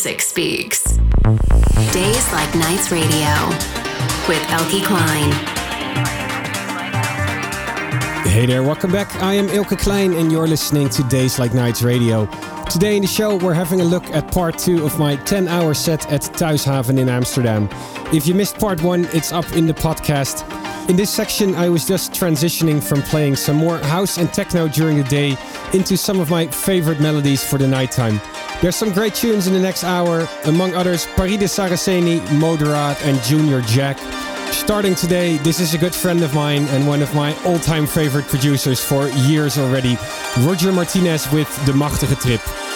music speaks. Days Like Nights Radio with Eelke Kleijn. Hey there, welcome back. I am Eelke Kleijn and you're listening to Days Like Nights Radio. Today in the show, we're having a look at part two of my 10 hour set at Thuishaven in Amsterdam. If you missed part one, it's up in the podcast. In this section, I was just transitioning from playing some more house and techno during the day into some of my favorite melodies for the nighttime. There's some great tunes in the next hour, among others Paride Saraceni, Moderat, and Junior Jack. Starting today, this is a good friend of mine and one of my all time favorite producers for years already, Roger Martinez with De Machtige Trip.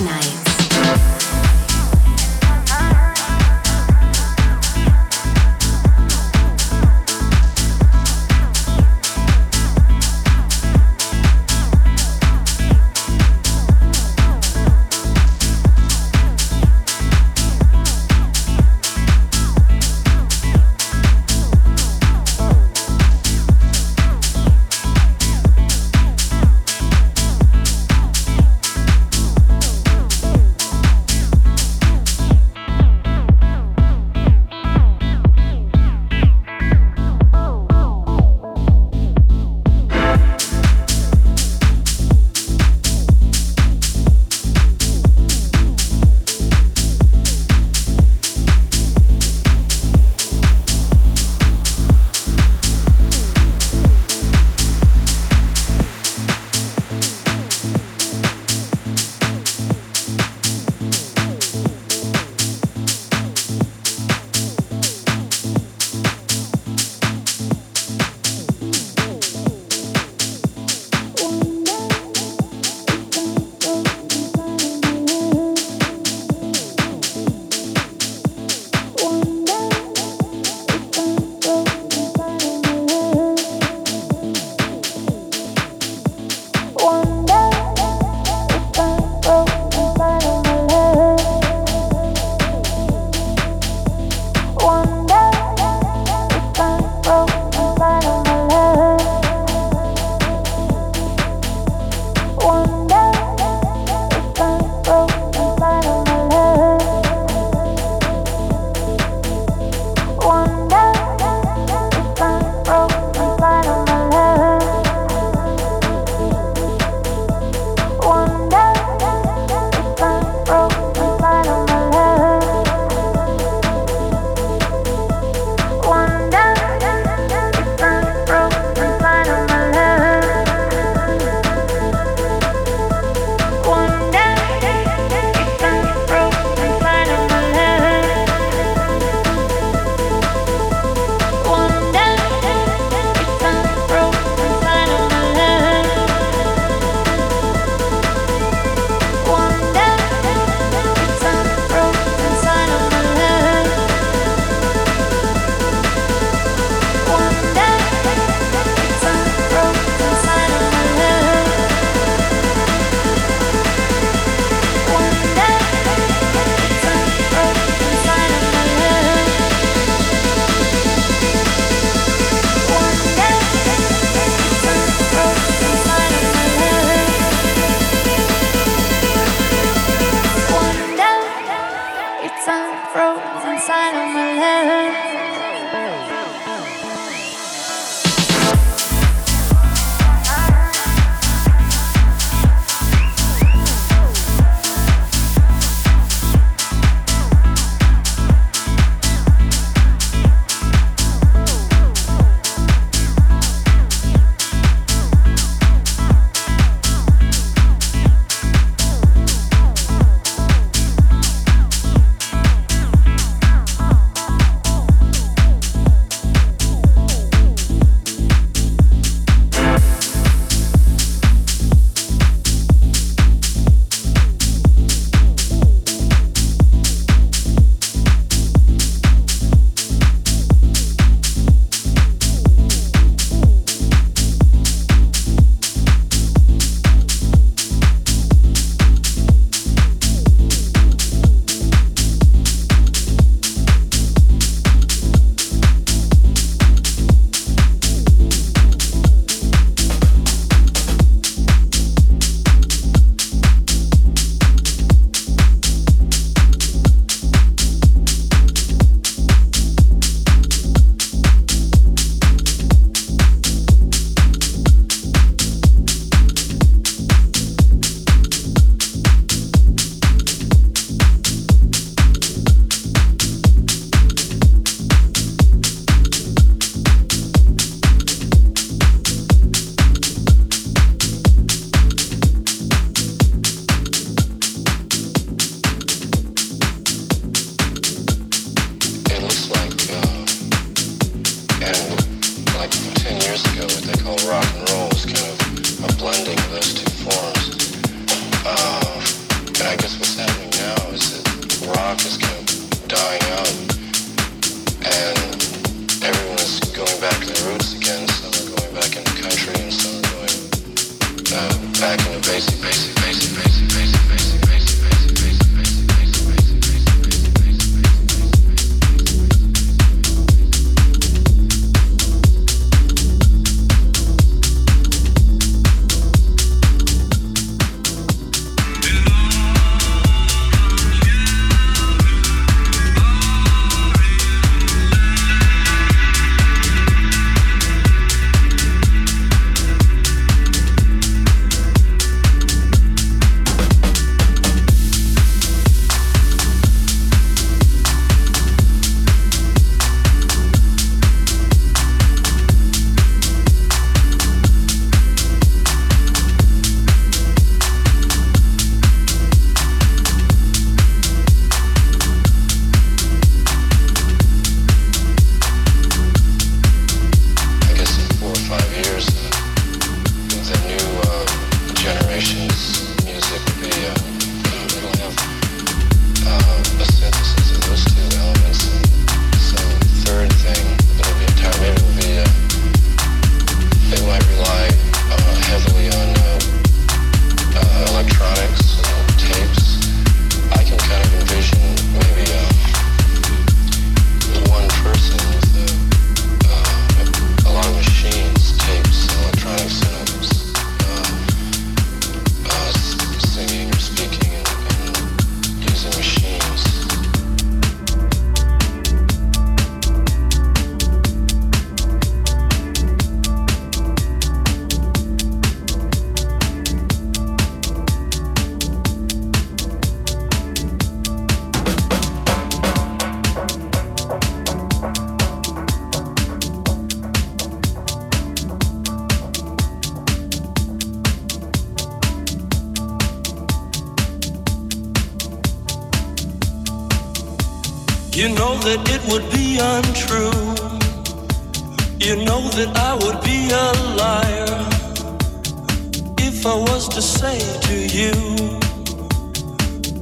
Nights.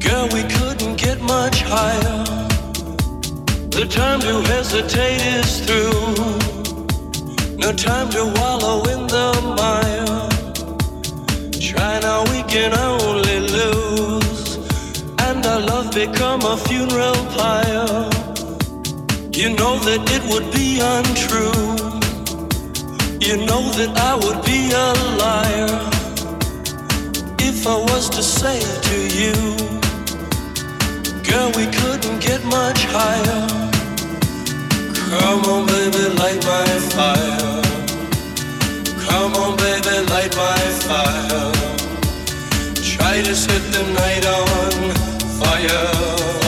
Girl, we couldn't get much higher. The time to hesitate is through. No time to wallow in the mire. Try now, we can only lose. And our love become a funeral pyre. You know that it would be untrue. You know that I would be a liar if I was to say to you. Yeah, we couldn't get much higher. Come on, baby, light my fire. Come on, baby, light my fire. Try to set the night on fire.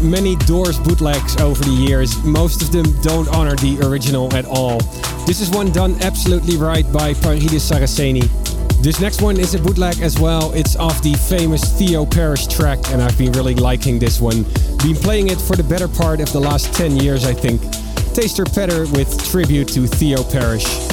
Many Doors bootlegs over the years. Most of them don't honor the original at all. This is one done absolutely right by Paride Saraceni. This next one is a bootleg as well. It's off the famous Theo Parrish track, and I've been really liking this one. Been playing it for the better part of the last 10 years, I think. Taster Petter with tribute to Theo Parrish.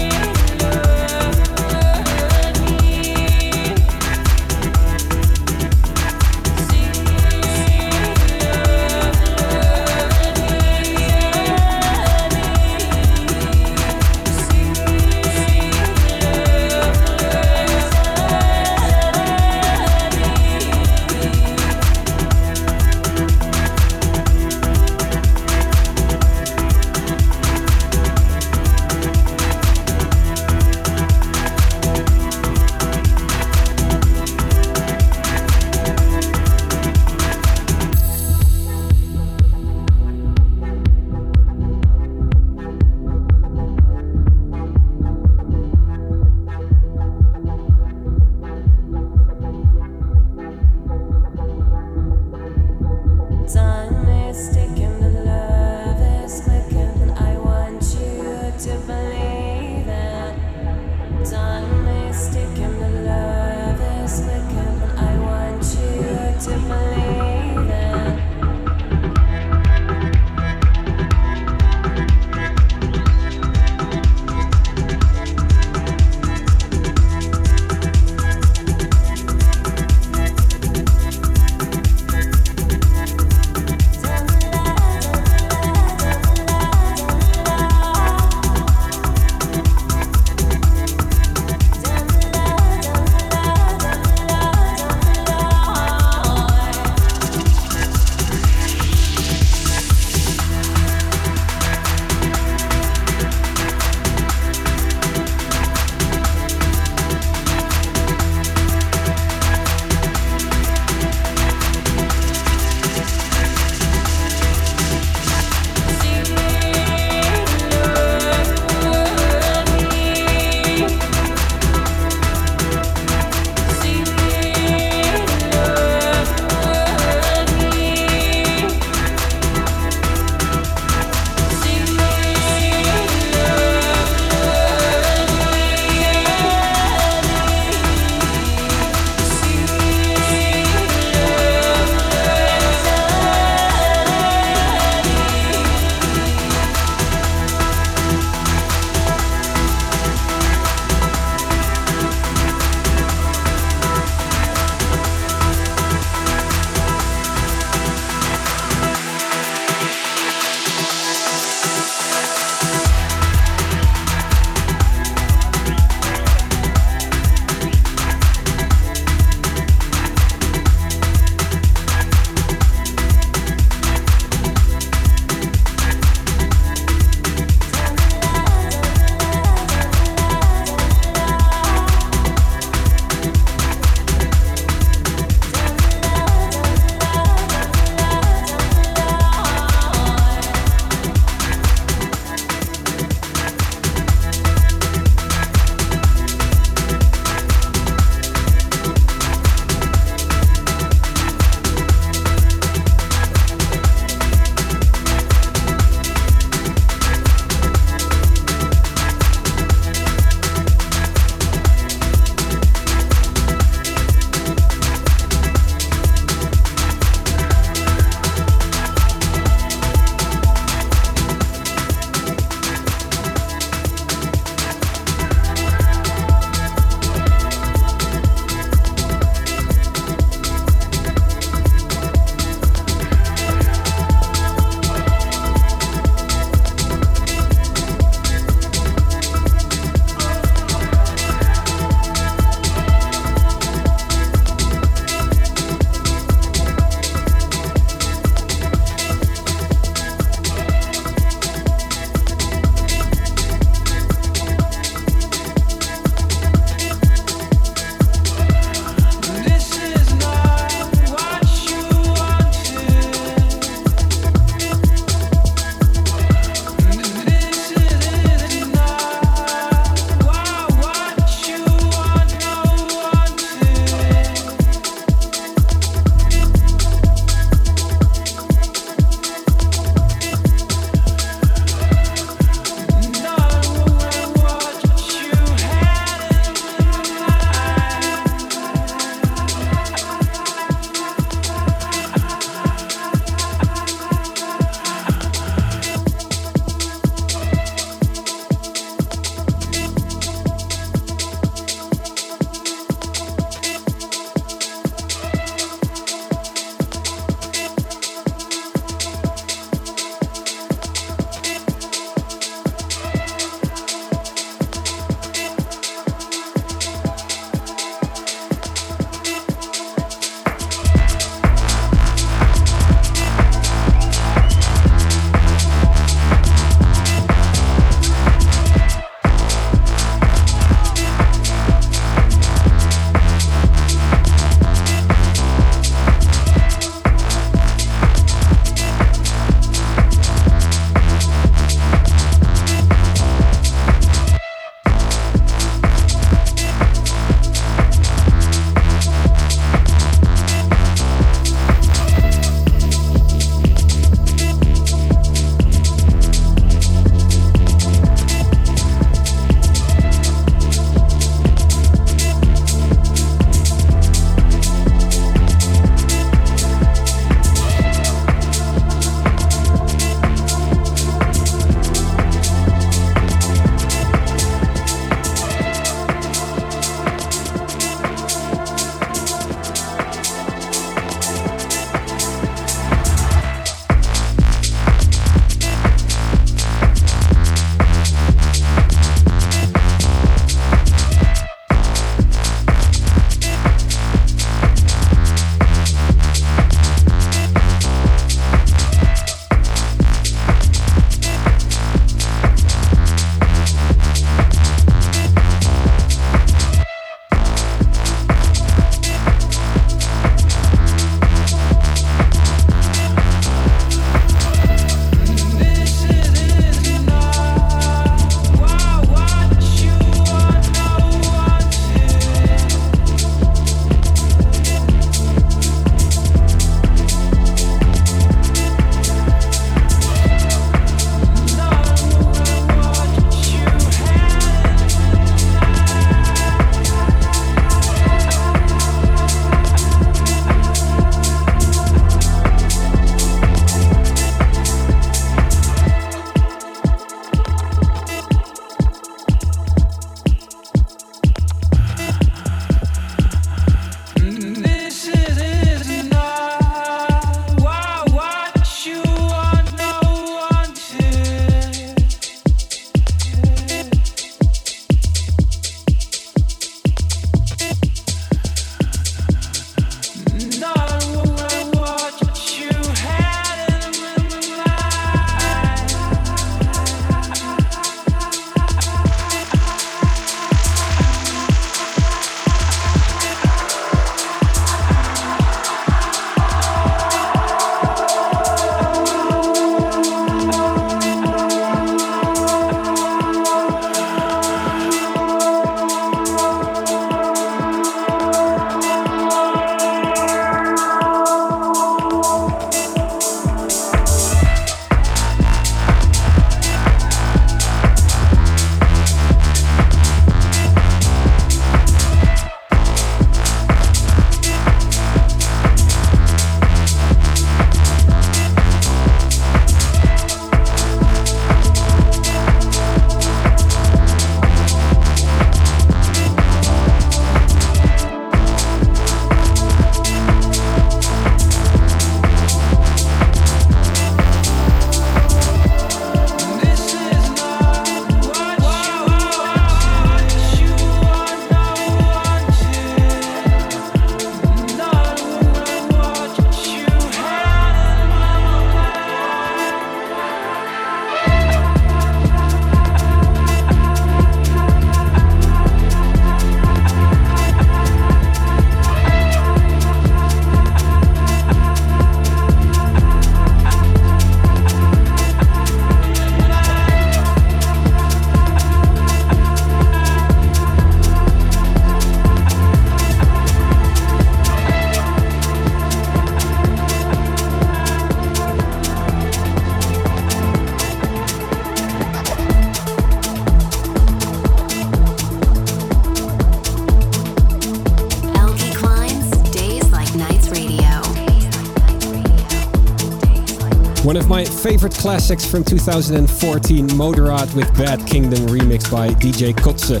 One of my favorite classics from 2014, Moderat with Bad Kingdom remixed by DJ Koze.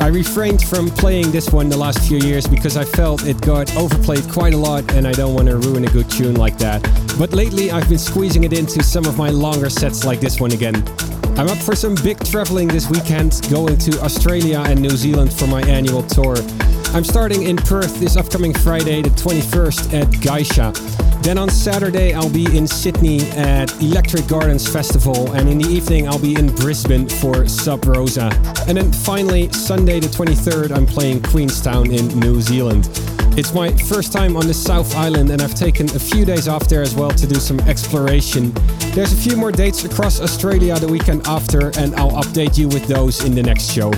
I refrained from playing this one the last few years because I felt it got overplayed quite a lot and I don't want to ruin a good tune like that. But lately I've been squeezing it into some of my longer sets like this one again. I'm up for some big traveling this weekend, going to Australia and New Zealand for my annual tour. I'm starting in Perth this upcoming Friday, the 21st at Geisha. Then on Saturday, I'll be in Sydney at Electric Gardens Festival, and in the evening, I'll be in Brisbane for Sub Rosa. And then finally, Sunday the 23rd, I'm playing Queenstown in New Zealand. It's my first time on the South Island, and I've taken a few days off there as well to do some exploration. There's a few more dates across Australia the weekend after, and I'll update you with those in the next show.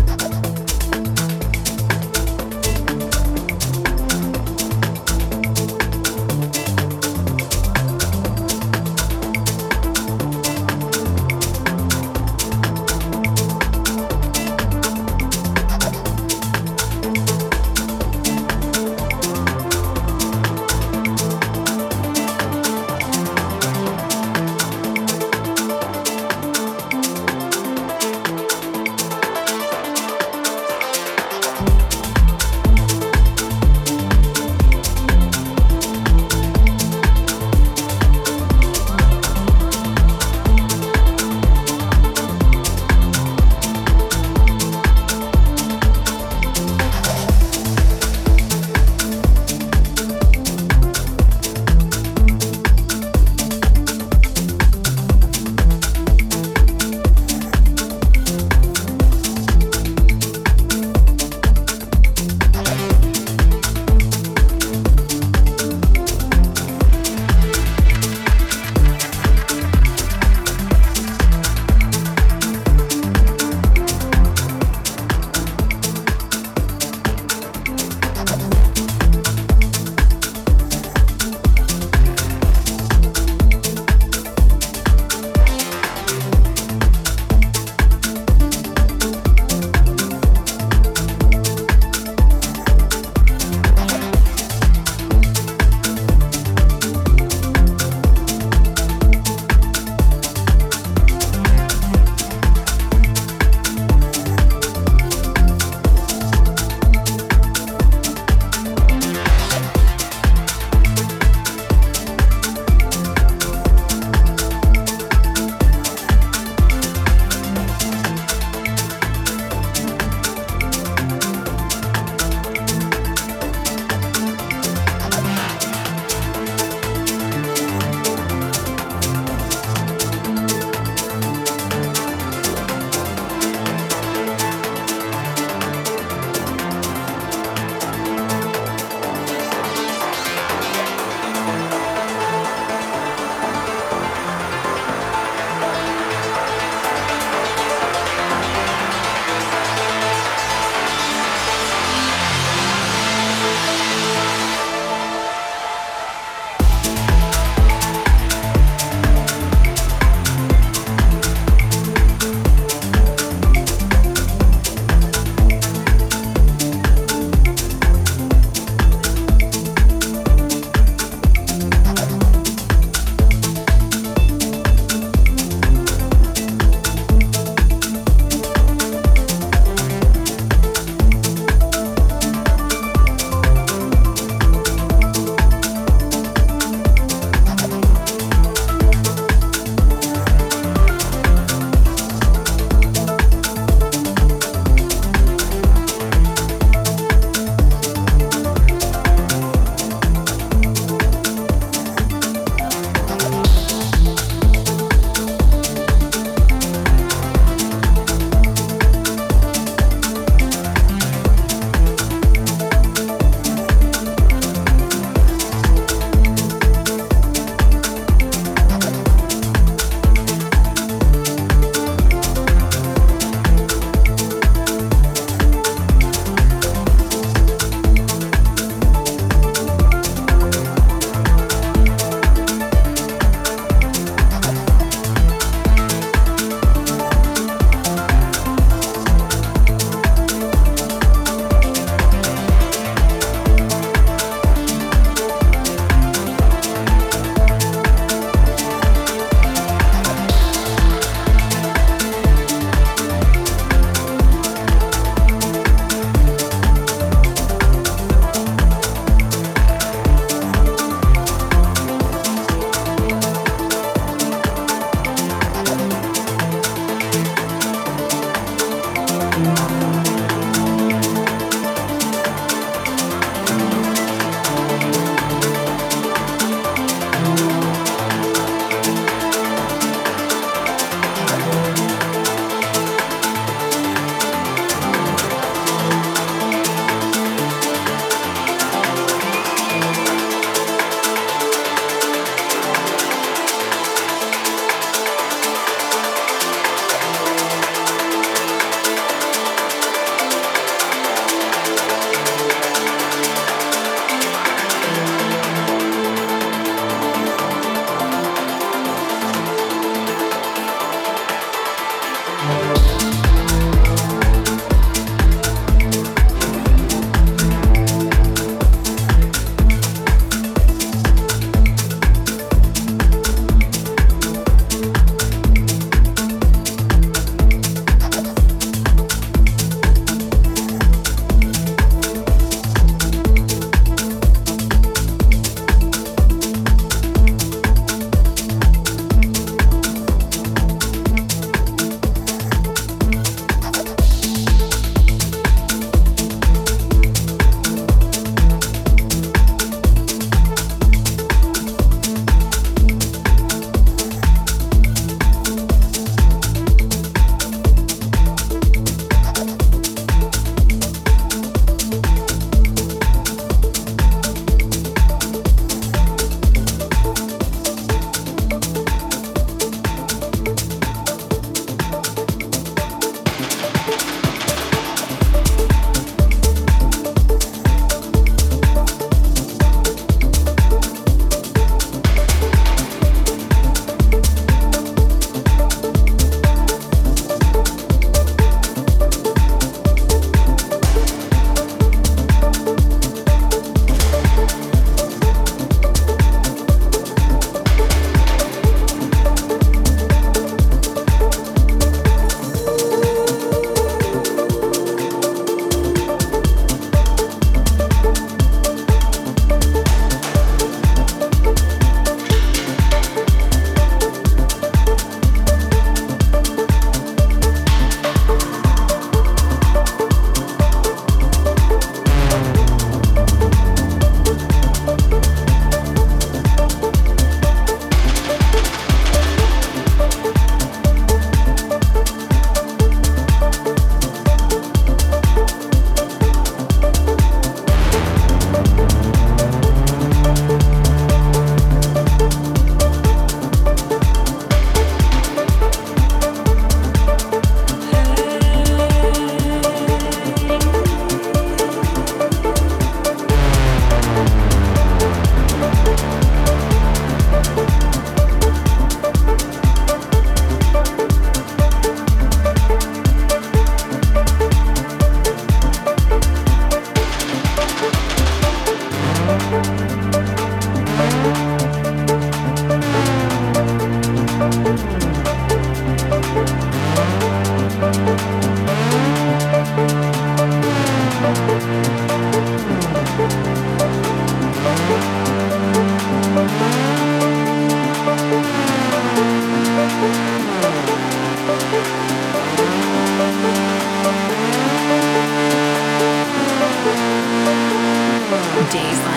That's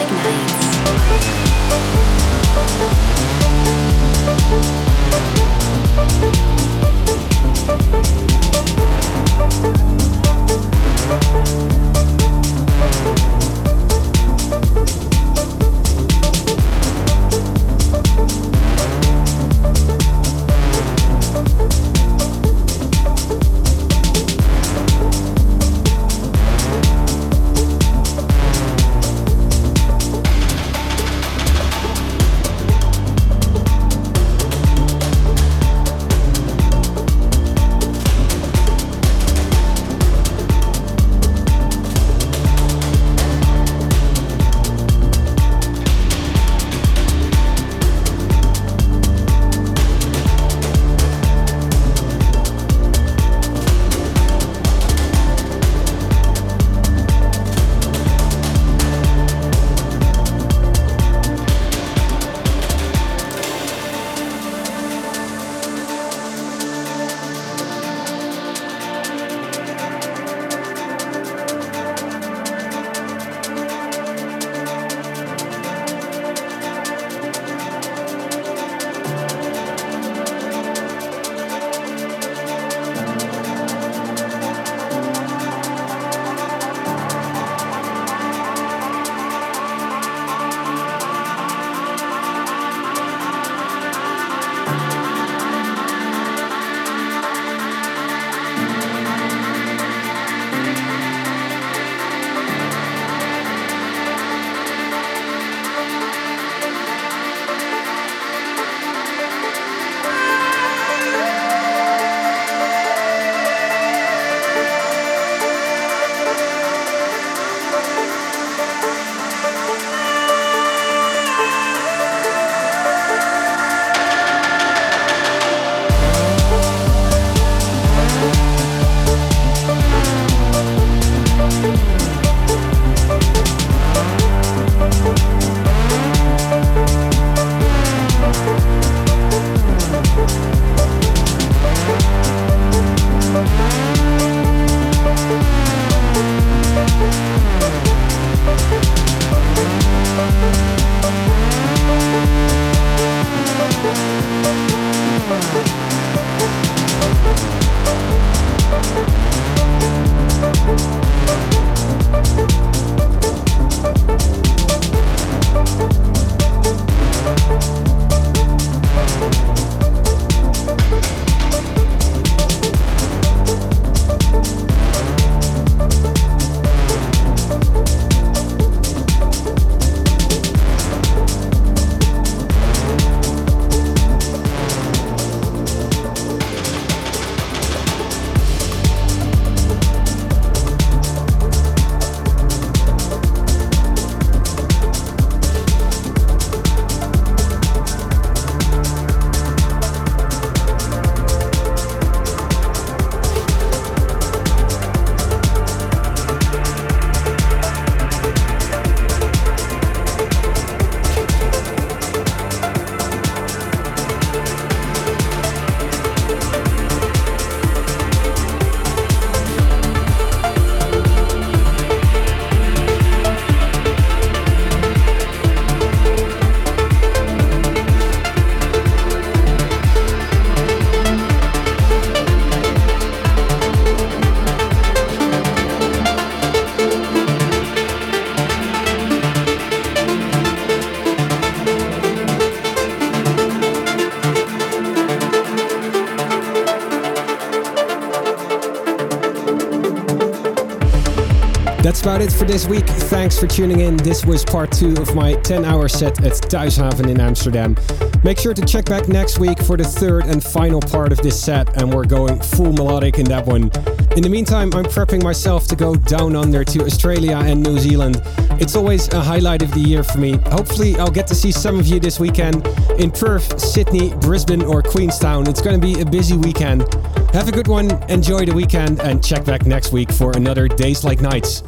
about it for this week. Thanks for tuning in. This was part two of my 10 hour set at Thuishaven in Amsterdam. Make sure to check back next week for the third and final part of this set, and we're going full melodic in that one. In the meantime, I'm prepping myself to go down under to Australia and New Zealand. It's always a highlight of the year for me. Hopefully, I'll get to see some of you this weekend in Perth, Sydney, Brisbane, or Queenstown. It's going to be a busy weekend. Have a good one, enjoy the weekend, and check back next week for another Days Like Nights.